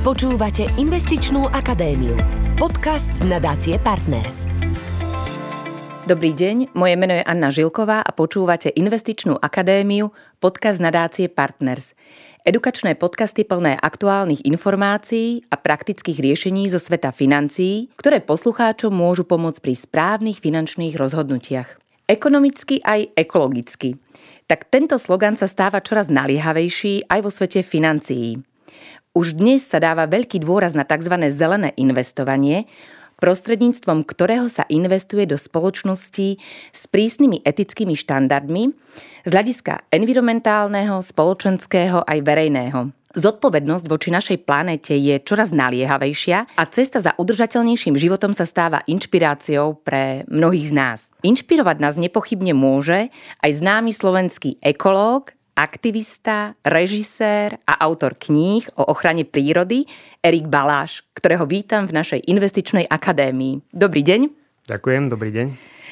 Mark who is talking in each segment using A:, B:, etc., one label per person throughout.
A: Počúvate Investičnú akadémiu. Podcast nadácie Partners.
B: Dobrý deň, moje meno je Anna Žilková a počúvate Investičnú akadémiu, podcast nadácie Partners. Edukačné podcasty plné aktuálnych informácií a praktických riešení zo sveta financií, ktoré poslucháčom môžu pomôcť pri správnych finančných rozhodnutiach. Ekonomicky aj ekologicky. Tak tento slogan sa stáva čoraz naliehavejší aj vo svete financií. Už dnes sa dáva veľký dôraz na tzv. zelené investovanie, prostredníctvom ktorého sa investuje do spoločností s prísnymi etickými štandardmi z hľadiska environmentálneho, spoločenského aj verejného. Zodpovednosť voči našej planete je čoraz naliehavejšia a cesta za udržateľnejším životom sa stáva inšpiráciou pre mnohých z nás. Inšpirovať nás nepochybne môže aj známy slovenský ekológ aktivista, režisér a autor kníh o ochrane prírody Erik Baláš, ktorého vítam v našej investičnej akadémii. Dobrý deň.
C: Ďakujem, dobrý deň.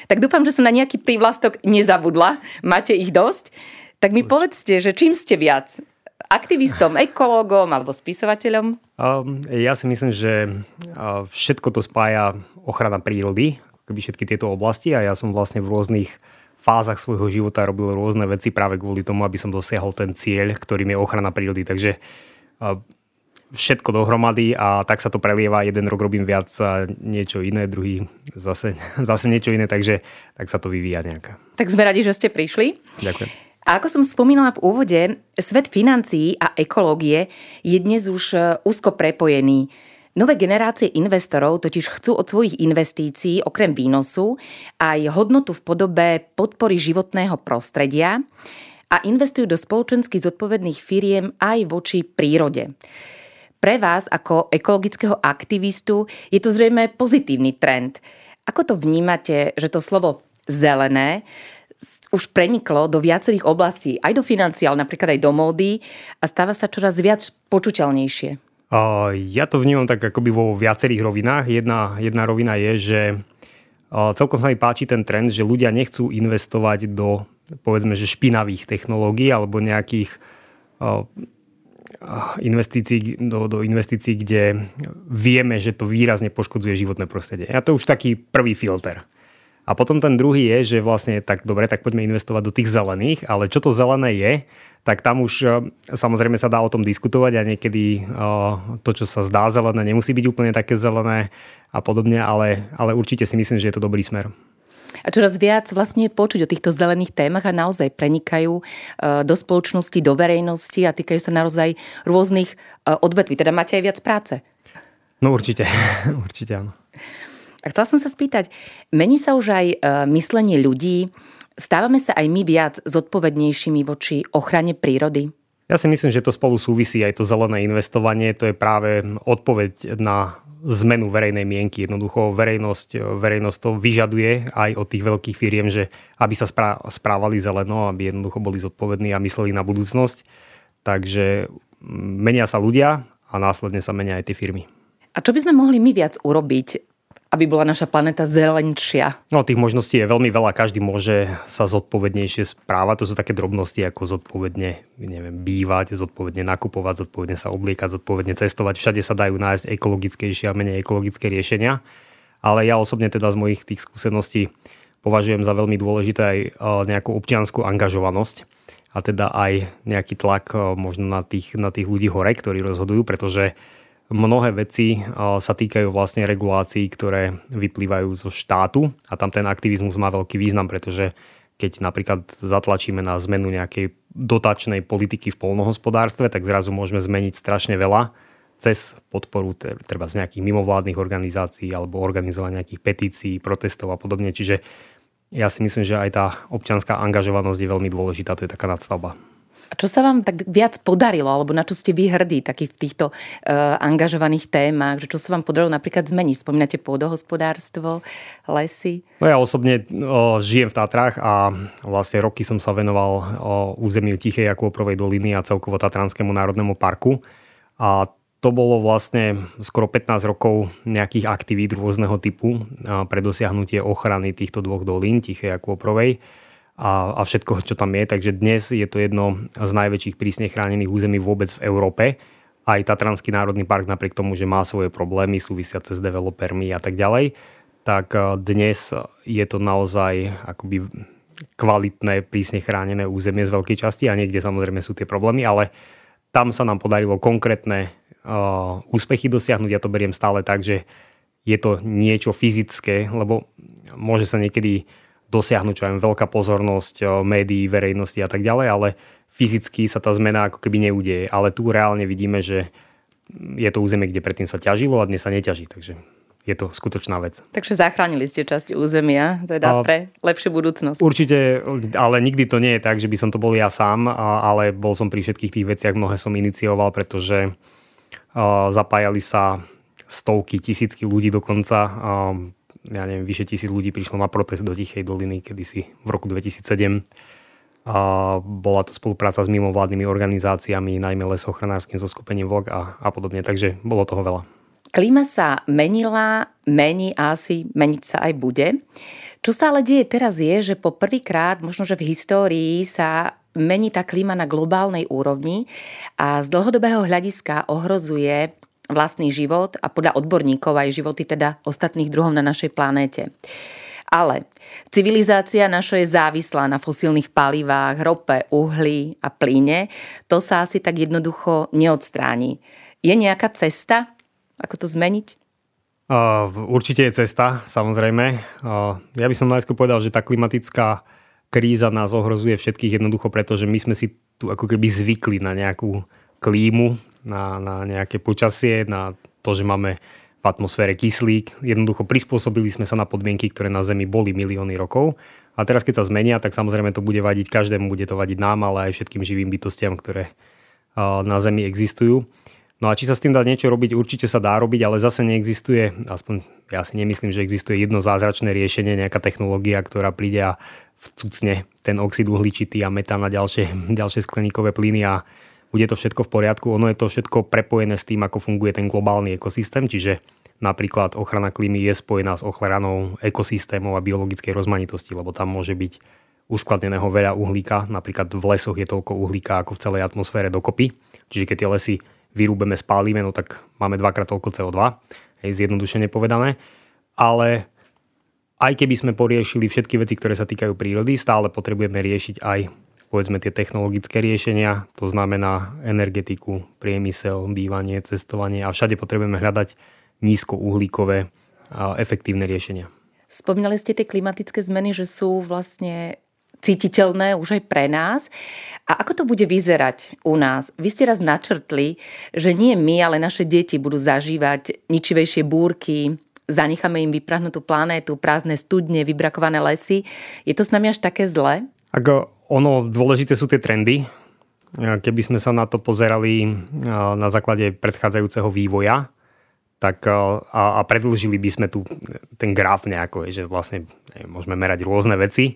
B: Tak dúfam, že som na nejaký prívlastok nezabudla. Máte ich dosť. Tak mi Už. povedzte, že čím ste viac? Aktivistom, ekológom alebo spisovateľom?
C: Um, ja si myslím, že uh, všetko to spája ochrana prírody, keby všetky tieto oblasti a ja som vlastne v rôznych fázach svojho života robil rôzne veci práve kvôli tomu, aby som dosiahol ten cieľ, ktorým je ochrana prírody. Takže všetko dohromady a tak sa to prelieva. Jeden rok robím viac a niečo iné, druhý zase, zase niečo iné, takže tak sa to vyvíja nejaká.
B: Tak sme radi, že ste prišli.
C: Ďakujem.
B: A ako som spomínala v úvode, svet financií a ekológie je dnes už e, úzko prepojený. Nové generácie investorov totiž chcú od svojich investícií okrem výnosu aj hodnotu v podobe podpory životného prostredia a investujú do spoločensky zodpovedných firiem aj voči prírode. Pre vás ako ekologického aktivistu je to zrejme pozitívny trend. Ako to vnímate, že to slovo zelené už preniklo do viacerých oblastí, aj do financií, ale napríklad aj do módy a stáva sa čoraz viac počuteľnejšie?
C: Ja to vnímam tak akoby vo viacerých rovinách. Jedna, jedna rovina je, že celkom sa mi páči ten trend, že ľudia nechcú investovať do povedzme, že špinavých technológií alebo nejakých investícií, do, do investícií, kde vieme, že to výrazne poškodzuje životné prostredie. A to už taký prvý filter. A potom ten druhý je, že vlastne tak dobre, tak poďme investovať do tých zelených, ale čo to zelené je, tak tam už e, samozrejme sa dá o tom diskutovať a niekedy e, to, čo sa zdá zelené, nemusí byť úplne také zelené a podobne, ale, ale určite si myslím, že je to dobrý smer.
B: A čoraz viac vlastne počuť o týchto zelených témach a naozaj prenikajú e, do spoločnosti, do verejnosti a týkajú sa naozaj rôznych odvetví. Teda máte aj viac práce?
C: No určite, určite áno.
B: A chcela som sa spýtať, mení sa už aj myslenie ľudí, Stávame sa aj my viac zodpovednejšími voči ochrane prírody?
C: Ja si myslím, že to spolu súvisí aj to zelené investovanie. To je práve odpoveď na zmenu verejnej mienky. Jednoducho verejnosť, verejnosť to vyžaduje aj od tých veľkých firiem, že aby sa správali zeleno, aby jednoducho boli zodpovední a mysleli na budúcnosť. Takže menia sa ľudia a následne sa menia aj tie firmy.
B: A čo by sme mohli my viac urobiť, aby bola naša planéta zelenšia?
C: No tých možností je veľmi veľa, každý môže sa zodpovednejšie správať. To sú také drobnosti ako zodpovedne neviem, bývať, zodpovedne nakupovať, zodpovedne sa obliekať, zodpovedne cestovať. Všade sa dajú nájsť ekologickejšie a menej ekologické riešenia. Ale ja osobne teda z mojich tých skúseností považujem za veľmi dôležité aj e, nejakú občianskú angažovanosť a teda aj nejaký tlak e, možno na tých, na tých ľudí hore, ktorí rozhodujú, pretože Mnohé veci sa týkajú vlastne regulácií, ktoré vyplývajú zo štátu a tam ten aktivizmus má veľký význam, pretože keď napríklad zatlačíme na zmenu nejakej dotačnej politiky v polnohospodárstve, tak zrazu môžeme zmeniť strašne veľa cez podporu treba z nejakých mimovládnych organizácií alebo organizovania nejakých petícií, protestov a podobne. Čiže ja si myslím, že aj tá občianská angažovanosť je veľmi dôležitá, to je taká nadstavba.
B: A čo sa vám tak viac podarilo, alebo na čo ste vy hrdí taký v týchto uh, angažovaných témach, že čo sa vám podarilo napríklad zmeniť? Spomínate pôdohospodárstvo, lesy?
C: No ja osobne o, žijem v Tatrách a vlastne roky som sa venoval o, územiu Tichej Jakôprovej doliny a celkovo Tatranskému národnému parku. A to bolo vlastne skoro 15 rokov nejakých aktivít rôzneho typu pre dosiahnutie ochrany týchto dvoch dolín, Tichej a Kôprovej a, a všetko, čo tam je. Takže dnes je to jedno z najväčších prísne chránených území vôbec v Európe. aj Tatranský národný park napriek tomu, že má svoje problémy súvisiace s developermi a tak ďalej, tak e, dnes je to naozaj akoby kvalitné, prísne chránené územie z veľkej časti a niekde samozrejme sú tie problémy, ale tam sa nám podarilo konkrétne uh, úspechy dosiahnuť. Ja to beriem stále tak, že je to niečo fyzické, lebo môže sa niekedy dosiahnuť čo aj veľká pozornosť médií, verejnosti a tak ďalej, ale fyzicky sa tá zmena ako keby neudeje. Ale tu reálne vidíme, že je to územie, kde predtým sa ťažilo a dnes sa neťaží. Takže je to skutočná vec.
B: Takže zachránili ste časť územia, teda a, pre lepšiu budúcnosť.
C: Určite, ale nikdy to nie je tak, že by som to bol ja sám, ale bol som pri všetkých tých veciach, mnohé som inicioval, pretože zapájali sa stovky, tisícky ľudí dokonca. Ja neviem, vyše tisíc ľudí prišlo na protest do Tichej doliny kedysi v roku 2007. A bola to spolupráca s mimovládnymi organizáciami, najmä lesochránárským zoskupením VOG a, a podobne, takže bolo toho veľa.
B: Klíma sa menila, mení a asi meniť sa aj bude. Čo sa ale deje teraz je, že po prvýkrát, možno že v histórii sa mení tá klíma na globálnej úrovni a z dlhodobého hľadiska ohrozuje vlastný život a podľa odborníkov aj životy teda ostatných druhov na našej planéte. Ale civilizácia naša je závislá na fosílnych palivách, rope, uhli a plyne. To sa asi tak jednoducho neodstráni. Je nejaká cesta, ako to zmeniť?
C: Uh, určite je cesta, samozrejme. Uh, ja by som najskôr povedal, že tá klimatická kríza nás ohrozuje všetkých jednoducho, pretože my sme si tu ako keby zvykli na nejakú klímu, na, na nejaké počasie, na to, že máme v atmosfére kyslík. Jednoducho prispôsobili sme sa na podmienky, ktoré na Zemi boli milióny rokov. A teraz, keď sa zmenia, tak samozrejme to bude vadiť každému, bude to vadiť nám, ale aj všetkým živým bytostiam, ktoré na Zemi existujú. No a či sa s tým dá niečo robiť, určite sa dá robiť, ale zase neexistuje, aspoň ja si nemyslím, že existuje jedno zázračné riešenie, nejaká technológia, ktorá príde a vcucne ten oxid uhličitý a metán a ďalšie, ďalšie skleníkové plyny a bude to všetko v poriadku. Ono je to všetko prepojené s tým, ako funguje ten globálny ekosystém, čiže napríklad ochrana klímy je spojená s ochranou ekosystémov a biologickej rozmanitosti, lebo tam môže byť uskladneného veľa uhlíka, napríklad v lesoch je toľko uhlíka ako v celej atmosfére dokopy. Čiže keď tie lesy vyrúbeme, spálime, no tak máme dvakrát toľko CO2, hej, zjednodušene povedané. Ale aj keby sme poriešili všetky veci, ktoré sa týkajú prírody, stále potrebujeme riešiť aj povedzme tie technologické riešenia, to znamená energetiku, priemysel, bývanie, cestovanie a všade potrebujeme hľadať nízkouhlíkové a efektívne riešenia.
B: Spomínali ste tie klimatické zmeny, že sú vlastne cítiteľné už aj pre nás. A ako to bude vyzerať u nás? Vy ste raz načrtli, že nie my, ale naše deti budú zažívať ničivejšie búrky, zanecháme im vyprahnutú planétu, prázdne studne, vybrakované lesy. Je to s nami až také zle?
C: Ako ono, dôležité sú tie trendy. Keby sme sa na to pozerali na základe predchádzajúceho vývoja, tak a, a predlžili by sme tu ten graf nejako, že vlastne môžeme merať rôzne veci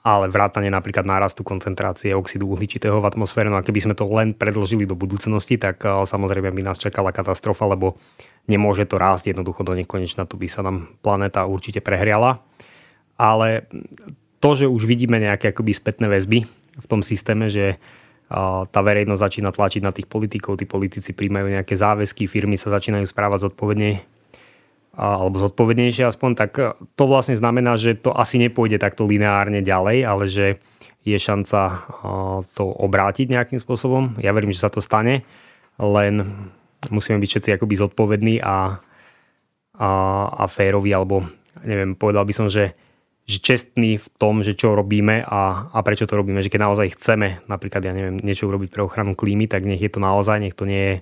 C: ale vrátane napríklad nárastu koncentrácie oxidu uhličitého v atmosfére. No a keby sme to len predložili do budúcnosti, tak samozrejme by nás čakala katastrofa, lebo nemôže to rásť jednoducho do nekonečna, tu by sa nám planéta určite prehriala. Ale to, že už vidíme nejaké akoby spätné väzby v tom systéme, že tá verejnosť začína tlačiť na tých politikov, tí politici príjmajú nejaké záväzky, firmy sa začínajú správať zodpovedne alebo zodpovednejšie aspoň, tak e, to vlastne znamená, že to asi nepôjde takto lineárne ďalej, ale že je šanca to obrátiť nejakým spôsobom. Ja verím, že sa to stane, len musíme byť všetci akoby zodpovední a, a, a férovi, alebo neviem, povedal by som, že, že čestný v tom, že čo robíme a, a prečo to robíme. Že keď naozaj chceme napríklad, ja neviem, niečo urobiť pre ochranu klímy, tak nech je to naozaj, nech to nie je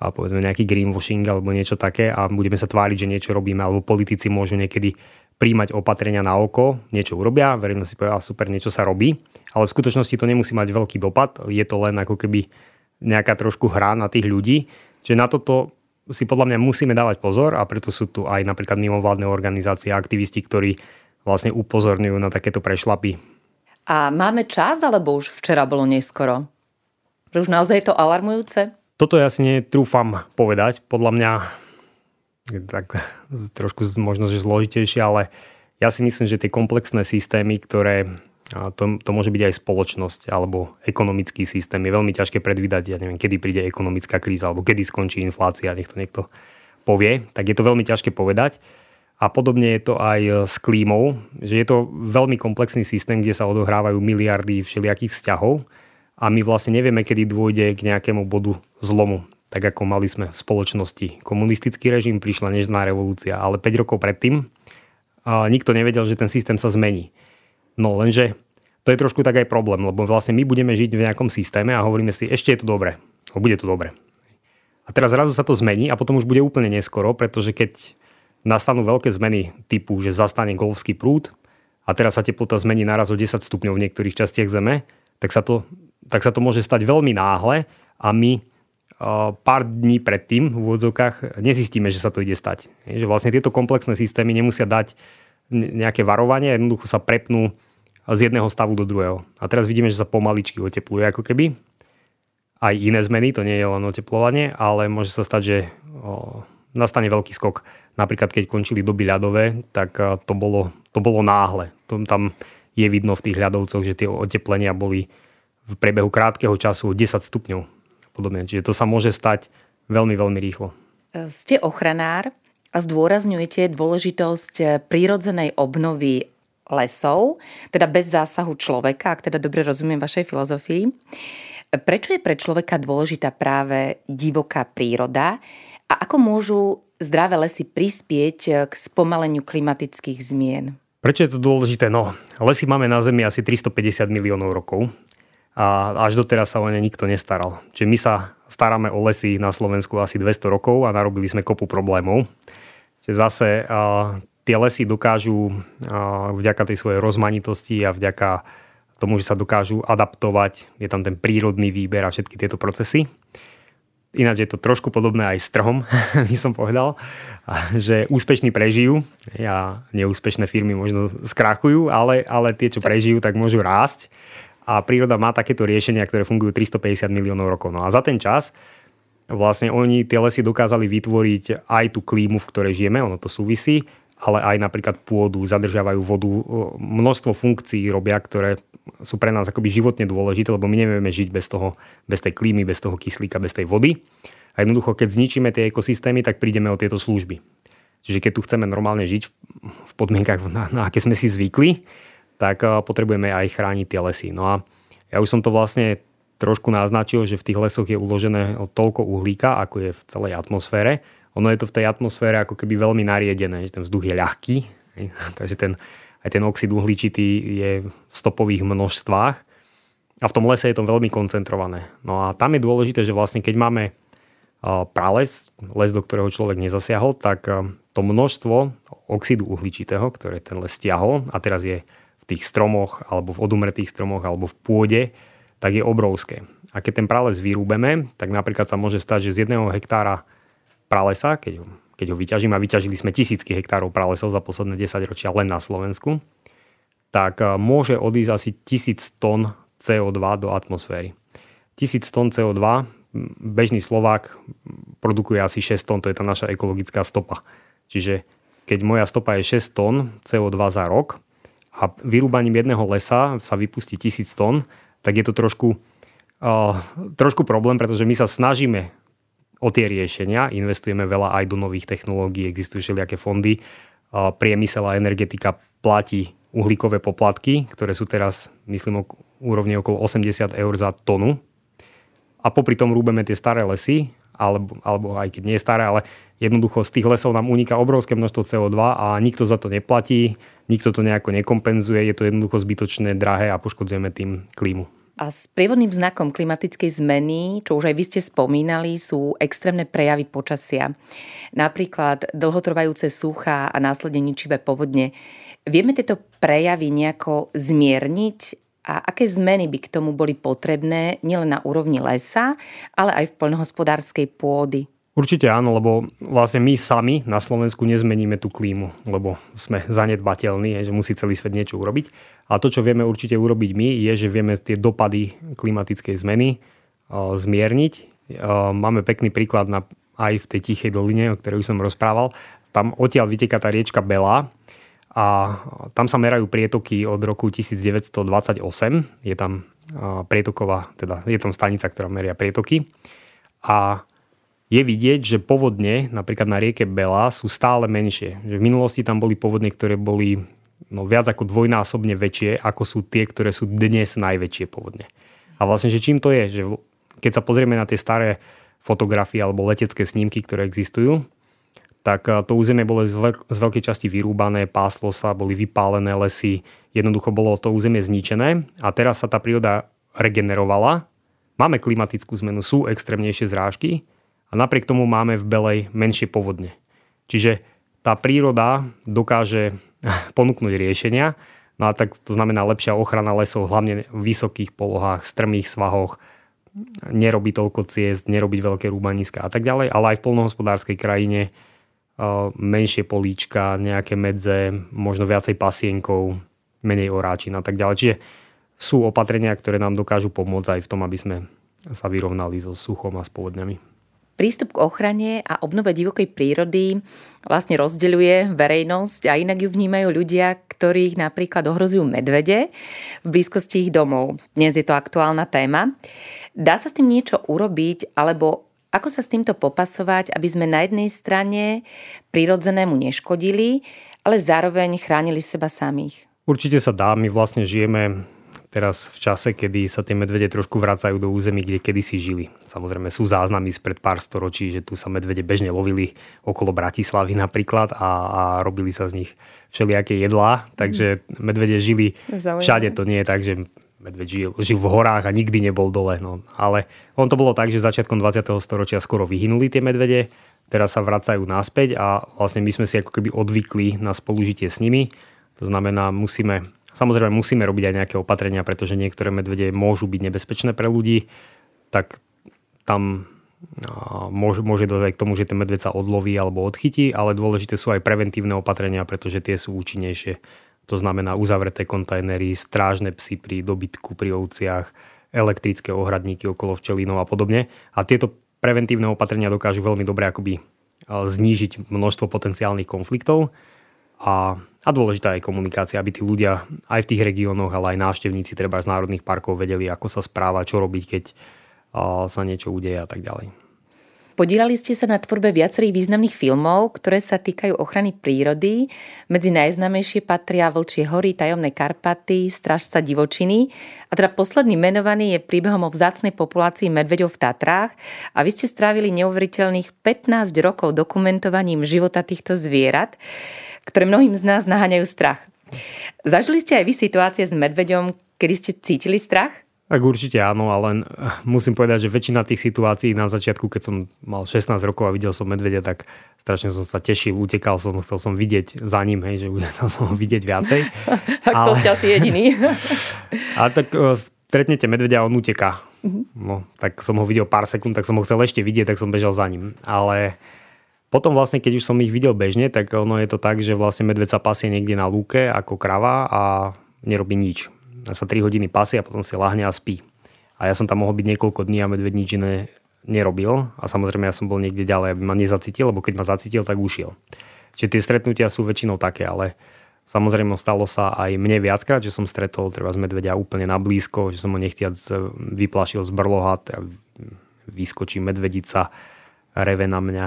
C: a povedzme nejaký greenwashing alebo niečo také a budeme sa tváriť, že niečo robíme, alebo politici môžu niekedy príjmať opatrenia na oko, niečo urobia, verejnosť si povie, super, niečo sa robí, ale v skutočnosti to nemusí mať veľký dopad, je to len ako keby nejaká trošku hra na tých ľudí, že na toto si podľa mňa musíme dávať pozor a preto sú tu aj napríklad mimovládne organizácie a aktivisti, ktorí vlastne upozorňujú na takéto prešlapy.
B: A máme čas, alebo už včera bolo neskoro? Že už naozaj je to alarmujúce?
C: Toto ja si netrúfam povedať. Podľa mňa tak trošku možno, že zložitejšie, ale ja si myslím, že tie komplexné systémy, ktoré A to, to môže byť aj spoločnosť alebo ekonomický systém. Je veľmi ťažké predvídať, ja neviem, kedy príde ekonomická kríza alebo kedy skončí inflácia, nech to niekto povie. Tak je to veľmi ťažké povedať. A podobne je to aj s klímou, že je to veľmi komplexný systém, kde sa odohrávajú miliardy všelijakých vzťahov a my vlastne nevieme, kedy dôjde k nejakému bodu zlomu. Tak ako mali sme v spoločnosti komunistický režim, prišla nežná revolúcia, ale 5 rokov predtým nikto nevedel, že ten systém sa zmení. No lenže to je trošku tak aj problém, lebo vlastne my budeme žiť v nejakom systéme a hovoríme si, ešte je to dobre, bude to dobre. A teraz zrazu sa to zmení a potom už bude úplne neskoro, pretože keď nastanú veľké zmeny typu, že zastane golfský prúd a teraz sa teplota zmení naraz o 10 stupňov v niektorých častiach Zeme, tak sa to, tak sa to môže stať veľmi náhle a my pár dní predtým v úvodzovkách nezistíme, že sa to ide stať. Že vlastne tieto komplexné systémy nemusia dať nejaké varovanie, jednoducho sa prepnú z jedného stavu do druhého. A teraz vidíme, že sa pomaličky otepluje ako keby. Aj iné zmeny, to nie je len oteplovanie, ale môže sa stať, že nastane veľký skok napríklad keď končili doby ľadové, tak eh, to bolo, to bolo náhle. To, tam je vidno v tých ľadovcoch, že tie oteplenia boli v priebehu krátkeho času 10 stupňov. Podobne. Čiže to sa môže stať veľmi, veľmi rýchlo.
B: Ste ochranár a zdôrazňujete dôležitosť eh, prírodzenej obnovy lesov, teda bez zásahu človeka, ak teda dobre rozumiem vašej filozofii. Prečo je pre človeka dôležitá práve divoká príroda a ako môžu zdravé lesy prispieť eh, k spomaleniu klimatických zmien?
C: Prečo je to dôležité? No, lesy máme na Zemi asi 350 miliónov rokov a až doteraz sa o ne nikto nestaral. Čiže my sa staráme o lesy na Slovensku asi 200 rokov a narobili sme kopu problémov. Čiže zase uh, tie lesy dokážu uh, vďaka tej svojej rozmanitosti a vďaka tomu, že sa dokážu adaptovať, je tam ten prírodný výber a všetky tieto procesy Ináč je to trošku podobné aj s trhom, by som povedal, že úspešní prežijú a neúspešné firmy možno skrachujú, ale, ale tie, čo prežijú, tak môžu rásť. A príroda má takéto riešenia, ktoré fungujú 350 miliónov rokov. No a za ten čas vlastne oni tie lesy dokázali vytvoriť aj tú klímu, v ktorej žijeme, ono to súvisí, ale aj napríklad pôdu, zadržiavajú vodu, množstvo funkcií robia, ktoré sú pre nás akoby životne dôležité, lebo my nevieme žiť bez toho, bez tej klímy, bez toho kyslíka, bez tej vody. A jednoducho, keď zničíme tie ekosystémy, tak prídeme o tieto služby. Čiže keď tu chceme normálne žiť v podmienkach, na, na aké sme si zvykli, tak potrebujeme aj chrániť tie lesy. No a ja už som to vlastne trošku naznačil, že v tých lesoch je uložené toľko uhlíka, ako je v celej atmosfére, ono je to v tej atmosfére ako keby veľmi nariedené, že ten vzduch je ľahký, takže ten, aj ten oxid uhličitý je v stopových množstvách a v tom lese je to veľmi koncentrované. No a tam je dôležité, že vlastne keď máme prales, les, do ktorého človek nezasiahol, tak to množstvo oxidu uhličitého, ktoré ten les stiahol a teraz je v tých stromoch alebo v odumretých stromoch alebo v pôde, tak je obrovské. A keď ten prales vyrúbeme, tak napríklad sa môže stať, že z jedného hektára pralesa, keď keď ho vyťažím a vyťažili sme tisícky hektárov pralesov za posledné 10 ročia len na Slovensku, tak e, môže odísť asi 1000 tón CO2 do atmosféry. 1000 tón CO2, bežný Slovák produkuje asi 6 tón, to je tá naša ekologická stopa. Čiže keď moja stopa je 6 tón CO2 za rok a vyrúbaním jedného lesa sa vypustí 1000 tón, tak je to trošku, uh, trošku problém, pretože my sa snažíme o tie riešenia. Investujeme veľa aj do nových technológií, existujú všelijaké fondy. Priemysel a energetika platí uhlíkové poplatky, ktoré sú teraz, myslím, úrovne okolo 80 eur za tonu. A popri tom rúbeme tie staré lesy, alebo, alebo aj keď nie staré, ale jednoducho z tých lesov nám uniká obrovské množstvo CO2 a nikto za to neplatí, nikto to nejako nekompenzuje, je to jednoducho zbytočné, drahé a poškodzujeme tým klímu.
B: A s prievodným znakom klimatickej zmeny, čo už aj vy ste spomínali, sú extrémne prejavy počasia. Napríklad dlhotrvajúce suchá a následne ničivé povodne. Vieme tieto prejavy nejako zmierniť a aké zmeny by k tomu boli potrebné nielen na úrovni lesa, ale aj v poľnohospodárskej pôdy?
C: Určite áno, lebo vlastne my sami na Slovensku nezmeníme tú klímu, lebo sme zanedbateľní, že musí celý svet niečo urobiť. A to, čo vieme určite urobiť my, je, že vieme tie dopady klimatickej zmeny zmierniť. Máme pekný príklad na, aj v tej Tichej doline, o ktorej som rozprával. Tam odtiaľ vyteká tá riečka Bela a tam sa merajú prietoky od roku 1928. Je tam prietoková, teda je tam stanica, ktorá meria prietoky. A je vidieť, že povodne napríklad na rieke Bela sú stále menšie. Že v minulosti tam boli povodne, ktoré boli no, viac ako dvojnásobne väčšie, ako sú tie, ktoré sú dnes najväčšie povodne. A vlastne, že čím to je? Že keď sa pozrieme na tie staré fotografie alebo letecké snímky, ktoré existujú, tak eh, to územie bolo z veľkej časti vyrúbané, páslo sa, boli vypálené lesy, jednoducho bolo to územie zničené a teraz sa tá príroda regenerovala. Máme klimatickú zmenu, sú extrémnejšie zrážky a napriek tomu máme v Belej menšie povodne. Čiže tá príroda dokáže ponúknuť riešenia, no a tak to znamená lepšia ochrana lesov, hlavne v vysokých polohách, strmých svahoch, nerobiť toľko ciest, nerobiť veľké rúbaniska a tak ďalej, ale aj v polnohospodárskej krajine menšie políčka, nejaké medze, možno viacej pasienkov, menej oráčin a tak ďalej. Čiže sú opatrenia, ktoré nám dokážu pomôcť aj v tom, aby sme sa vyrovnali so suchom a s povodňami.
B: Prístup k ochrane a obnove divokej prírody vlastne rozdeľuje verejnosť a inak ju vnímajú ľudia, ktorých napríklad ohrozujú medvede v blízkosti ich domov. Dnes je to aktuálna téma. Dá sa s tým niečo urobiť alebo ako sa s týmto popasovať, aby sme na jednej strane prirodzenému neškodili, ale zároveň chránili seba samých?
C: Určite sa dá. My vlastne žijeme teraz v čase, kedy sa tie medvede trošku vracajú do území, kde kedysi žili. Samozrejme sú záznamy spred pár storočí, že tu sa medvede bežne lovili okolo Bratislavy napríklad a, a robili sa z nich všelijaké jedlá, takže medvede žili všade. To nie je tak, že medveď žil, žil v horách a nikdy nebol dole. No. Ale on to bolo tak, že začiatkom 20. storočia skoro vyhynuli tie medvede, teraz sa vracajú naspäť a vlastne my sme si ako keby odvykli na spolužitie s nimi. To znamená, musíme, samozrejme musíme robiť aj nejaké opatrenia, pretože niektoré medvede môžu byť nebezpečné pre ľudí, tak tam môže, môže dozať k tomu, že ten medveď sa odloví alebo odchytí, ale dôležité sú aj preventívne opatrenia, pretože tie sú účinnejšie to znamená uzavreté kontajnery, strážne psy pri dobytku, pri ovciach, elektrické ohradníky okolo včelínov a podobne. A tieto preventívne opatrenia dokážu veľmi dobre akoby znížiť množstvo potenciálnych konfliktov. A, a dôležitá je komunikácia, aby tí ľudia aj v tých regiónoch, ale aj návštevníci treba z národných parkov vedeli, ako sa správať, čo robiť, keď sa niečo udeje a tak ďalej.
B: Podílali ste sa na tvorbe viacerých významných filmov, ktoré sa týkajú ochrany prírody. Medzi najznamejšie patria Vlčie hory, Tajomné Karpaty, Stražca divočiny. A teda posledný menovaný je príbehom o vzácnej populácii medveďov v Tatrách. A vy ste strávili neuveriteľných 15 rokov dokumentovaním života týchto zvierat, ktoré mnohým z nás naháňajú strach. Zažili ste aj vy situácie s medveďom, kedy ste cítili strach?
C: Tak určite áno, ale musím povedať, že väčšina tých situácií na začiatku, keď som mal 16 rokov a videl som medvedia, tak strašne som sa tešil, utekal som, chcel som vidieť za ním, hej, že chcel som ho vidieť viacej.
B: tak to ale... ste asi jediný.
C: a tak stretnete medvedia a on uteká. Uh-huh. No, tak som ho videl pár sekúnd, tak som ho chcel ešte vidieť, tak som bežal za ním. Ale potom vlastne, keď už som ich videl bežne, tak ono je to tak, že vlastne medveď sa pasie niekde na lúke ako krava a nerobí nič sa 3 hodiny pasie a potom si lahne a spí. A ja som tam mohol byť niekoľko dní a medveď nič iné nerobil a samozrejme ja som bol niekde ďalej, aby ma nezacítil, lebo keď ma zacítil, tak ušiel. Čiže tie stretnutia sú väčšinou také, ale samozrejme stalo sa aj mne viackrát, že som stretol treba z medvedia úplne na blízko, že som ho nechtiac vyplašil z brloha, vyskočí medvedica, reve na mňa,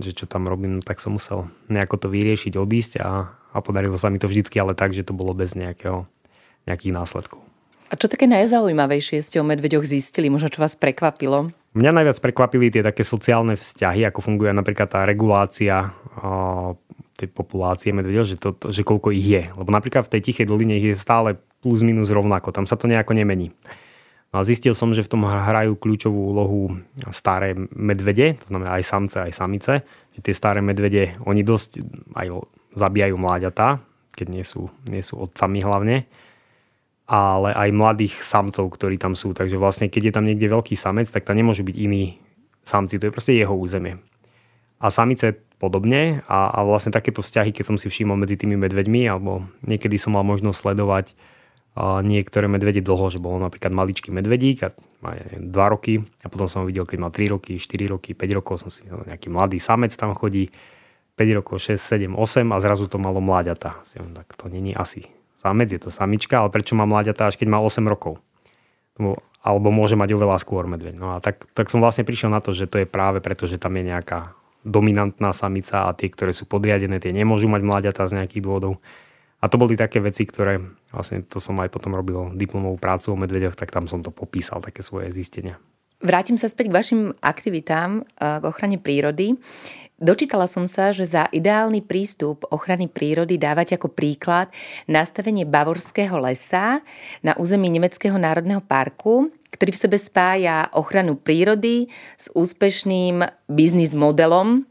C: že čo tam robím, no tak som musel nejako to vyriešiť, odísť a, a podarilo sa mi to vždycky, ale tak, že to bolo bez nejakého nejakých následkov.
B: A čo také najzaujímavejšie ste o medveďoch zistili, možno čo vás prekvapilo?
C: Mňa najviac prekvapili tie také sociálne vzťahy, ako funguje napríklad tá regulácia tej populácie medveďov, že, to, že koľko ich je. Lebo napríklad v tej tichej doline ich je stále plus minus rovnako, tam sa to nejako nemení. No a zistil som, že v tom hrajú kľúčovú úlohu staré medvede, to znamená aj samce, aj samice, že tie staré medvede, oni dosť aj zabíjajú mláďatá, keď nie sú, nie sú otcami hlavne ale aj mladých samcov, ktorí tam sú. Takže vlastne, keď je tam niekde veľký samec, tak tam nemôžu byť iní samci. To je proste jeho územie. A samice podobne a, a vlastne takéto vzťahy, keď som si všimol medzi tými medveďmi, alebo niekedy som mal možnosť sledovať niektoré medvede dlho, že bol napríklad maličký medvedík a má 2 roky a potom som ho videl, keď má 3 roky, 4 roky, 5 rokov, som si nejaký mladý samec tam chodí, rokov, 6, 7, 8 a zrazu to malo mláďata. Tak to není asi samec, je to samička, ale prečo má mláďata až keď má 8 rokov? Alebo môže mať oveľa skôr medveď. No a tak, tak som vlastne prišiel na to, že to je práve preto, že tam je nejaká dominantná samica a tie, ktoré sú podriadené, tie nemôžu mať mláďata z nejakých dôvodov. A to boli také veci, ktoré, vlastne to som aj potom robil diplomovú prácu o medveďoch, tak tam som to popísal, také svoje zistenia.
B: Vrátim sa späť k vašim aktivitám k ochrane prírody. Dočítala som sa, že za ideálny prístup ochrany prírody dávať ako príklad nastavenie Bavorského lesa na území Nemeckého národného parku, ktorý v sebe spája ochranu prírody s úspešným biznis modelom,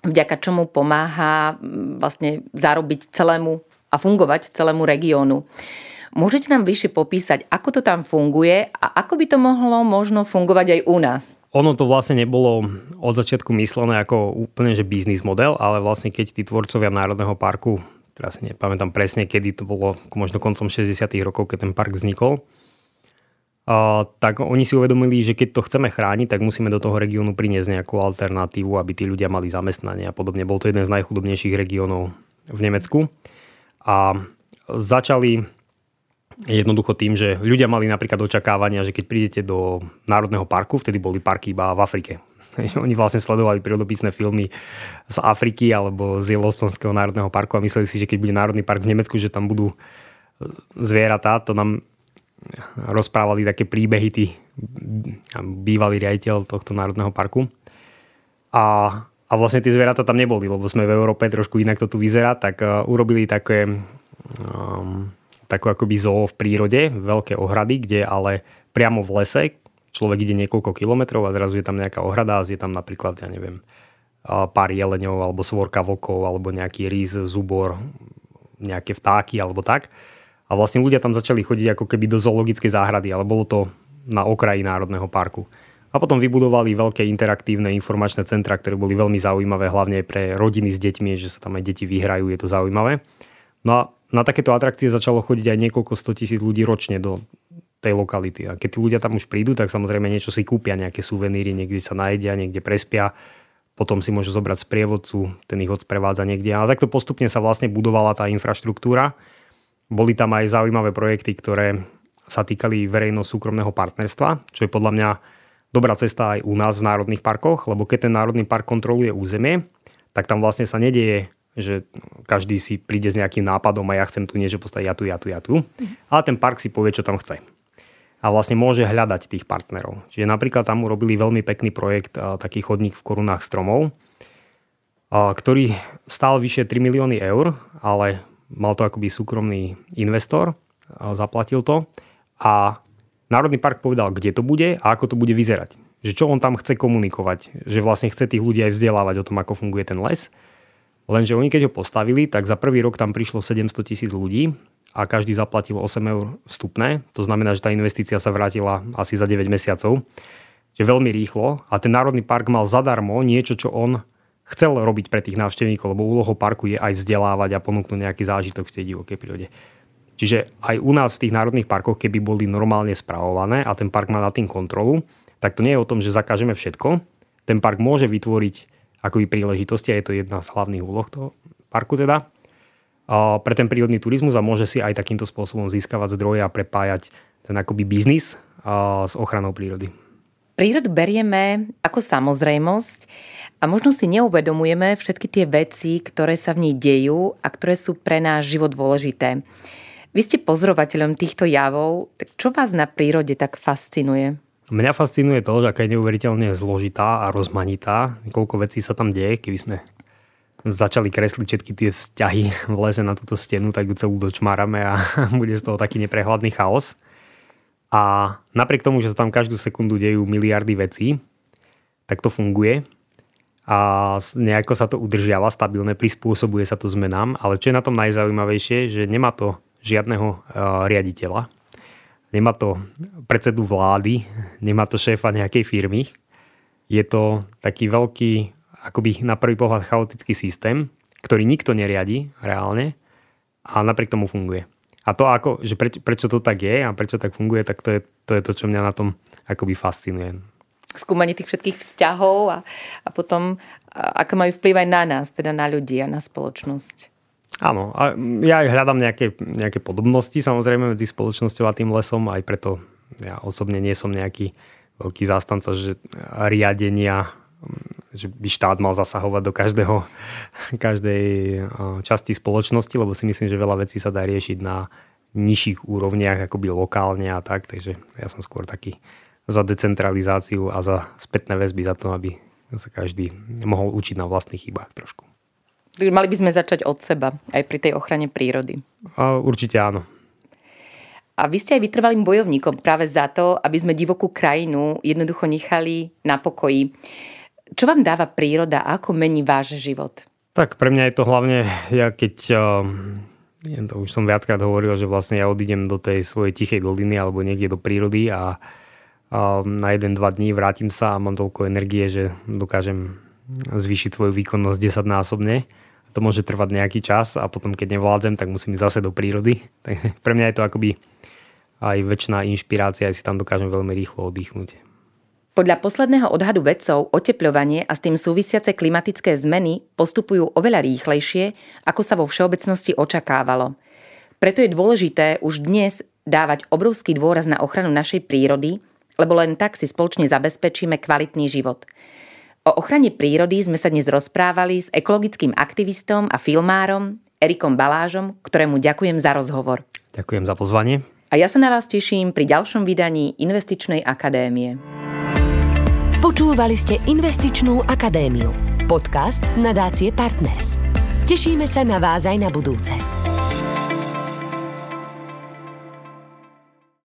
B: vďaka čomu pomáha vlastne zarobiť celému a fungovať celému regiónu. Môžete nám bližšie popísať, ako to tam funguje a ako by to mohlo možno fungovať aj u nás?
C: Ono to vlastne nebolo od začiatku myslené ako úplne že biznis model, ale vlastne keď tí tvorcovia Národného parku, teraz si nepamätám presne, kedy to bolo, možno koncom 60. rokov, keď ten park vznikol, a, tak oni si uvedomili, že keď to chceme chrániť, tak musíme do toho regiónu priniesť nejakú alternatívu, aby tí ľudia mali zamestnanie a podobne. Bol to jeden z najchudobnejších regiónov v Nemecku. A začali Jednoducho tým, že ľudia mali napríklad očakávania, že keď prídete do Národného parku, vtedy boli parky iba v Afrike. Oni vlastne sledovali prírodopisné filmy z Afriky alebo z Yellowstoneského národného parku a mysleli si, že keď bude Národný park v Nemecku, že tam budú zvieratá. To nám rozprávali také príbehy tí bývalý riaditeľ tohto národného parku. A, a vlastne tie zvieratá tam neboli, lebo sme v Európe trošku inak to tu vyzerá, tak uh, urobili také um, takú akoby zoo v prírode, veľké ohrady, kde ale priamo v lese človek ide niekoľko kilometrov a zrazu je tam nejaká ohrada a je tam napríklad, ja neviem, pár jeleňov alebo svorka vlkov alebo nejaký rýs, zubor, nejaké vtáky alebo tak. A vlastne ľudia tam začali chodiť ako keby do zoologickej záhrady, ale bolo to na okraji Národného parku. A potom vybudovali veľké interaktívne informačné centra, ktoré boli veľmi zaujímavé, hlavne pre rodiny s deťmi, že sa tam aj deti vyhrajú, je to zaujímavé. No a na takéto atrakcie začalo chodiť aj niekoľko 100 tisíc ľudí ročne do tej lokality. A keď tí ľudia tam už prídu, tak samozrejme niečo si kúpia, nejaké suveníry, niekde sa najedia, niekde prespia, potom si môžu zobrať sprievodcu, ten ich odprevádza niekde. A takto postupne sa vlastne budovala tá infraštruktúra. Boli tam aj zaujímavé projekty, ktoré sa týkali verejno-súkromného partnerstva, čo je podľa mňa dobrá cesta aj u nás v národných parkoch, lebo keď ten národný park kontroluje územie, tak tam vlastne sa nedieje že každý si príde s nejakým nápadom a ja chcem tu niečo postaviť, ja tu, ja tu, ja tu. Ale ten park si povie, čo tam chce. A vlastne môže hľadať tých partnerov. Čiže napríklad tam urobili veľmi pekný projekt, taký chodník v korunách stromov, ktorý stál vyše 3 milióny eur, ale mal to akoby súkromný investor, zaplatil to a Národný park povedal, kde to bude a ako to bude vyzerať. Že čo on tam chce komunikovať, že vlastne chce tých ľudí aj vzdelávať o tom, ako funguje ten les Lenže oni keď ho postavili, tak za prvý rok tam prišlo 700 tisíc ľudí a každý zaplatil 8 eur vstupné. To znamená, že tá investícia sa vrátila asi za 9 mesiacov. Čiže veľmi rýchlo. A ten Národný park mal zadarmo niečo, čo on chcel robiť pre tých návštevníkov, lebo úlohou parku je aj vzdelávať a ponúknuť nejaký zážitok v tej divokej prírode. Čiže aj u nás v tých národných parkoch, keby boli normálne spravované a ten park má na tým kontrolu, tak to nie je o tom, že zakážeme všetko. Ten park môže vytvoriť akoby príležitosti a je to jedna z hlavných úloh toho parku teda pre ten prírodný turizmus a môže si aj takýmto spôsobom získavať zdroje a prepájať ten akoby biznis s ochranou prírody.
B: Prírodu berieme ako samozrejmosť a možno si neuvedomujeme všetky tie veci, ktoré sa v nej dejú a ktoré sú pre náš život dôležité. Vy ste pozorovateľom týchto javov, tak čo vás na prírode tak fascinuje?
C: Mňa fascinuje to, že aká je neuveriteľne zložitá a rozmanitá, koľko vecí sa tam deje, keby sme začali kresliť všetky tie vzťahy v lese na túto stenu, tak ju celú dočmárame a bude z toho taký neprehľadný chaos. A napriek tomu, že sa tam každú sekundu dejú miliardy vecí, tak to funguje. A nejako sa to udržiava stabilne, prispôsobuje sa to zmenám, ale čo je na tom najzaujímavejšie, že nemá to žiadneho uh, riaditeľa, Nemá to predsedu vlády, nemá to šéfa nejakej firmy. Je to taký veľký, akoby na prvý pohľad chaotický systém, ktorý nikto neriadi reálne a napriek tomu funguje. A to ako, že preč, prečo to tak je a prečo tak funguje, tak to je, to je to, čo mňa na tom akoby fascinuje.
B: skúmanie tých všetkých vzťahov a, a potom ako majú vplyv aj na nás, teda na ľudí a na spoločnosť.
C: Áno, a ja aj hľadám nejaké, nejaké podobnosti samozrejme medzi spoločnosťou a tým lesom, aj preto ja osobne nie som nejaký veľký zástanca že riadenia, že by štát mal zasahovať do každého, každej časti spoločnosti, lebo si myslím, že veľa vecí sa dá riešiť na nižších úrovniach, akoby lokálne a tak, takže ja som skôr taký za decentralizáciu a za spätné väzby za to, aby sa každý mohol učiť na vlastných chybách trošku.
B: Mali by sme začať od seba, aj pri tej ochrane prírody.
C: A určite áno.
B: A vy ste aj vytrvalým bojovníkom práve za to, aby sme divokú krajinu jednoducho nechali na pokoji. Čo vám dáva príroda a ako mení váš život?
C: Tak pre mňa je to hlavne, ja keď, ja to už som viackrát hovoril, že vlastne ja odídem do tej svojej tichej doliny alebo niekde do prírody a na jeden, dva dní vrátim sa a mám toľko energie, že dokážem zvýšiť svoju výkonnosť 10 násobne. To môže trvať nejaký čas a potom, keď nevládzem, tak musím ísť zase do prírody. Tak pre mňa je to akoby aj väčšiná inšpirácia, aj si tam dokážem veľmi rýchlo oddychnúť.
B: Podľa posledného odhadu vedcov oteplovanie a s tým súvisiace klimatické zmeny postupujú oveľa rýchlejšie, ako sa vo všeobecnosti očakávalo. Preto je dôležité už dnes dávať obrovský dôraz na ochranu našej prírody lebo len tak si spoločne zabezpečíme kvalitný život. O ochrane prírody sme sa dnes rozprávali s ekologickým aktivistom a filmárom Erikom Balážom, ktorému ďakujem za rozhovor.
C: Ďakujem za pozvanie.
B: A ja sa na vás teším pri ďalšom vydaní Investičnej akadémie.
A: Počúvali ste Investičnú akadémiu. Podcast nadácie Partners. Tešíme sa na vás aj na budúce.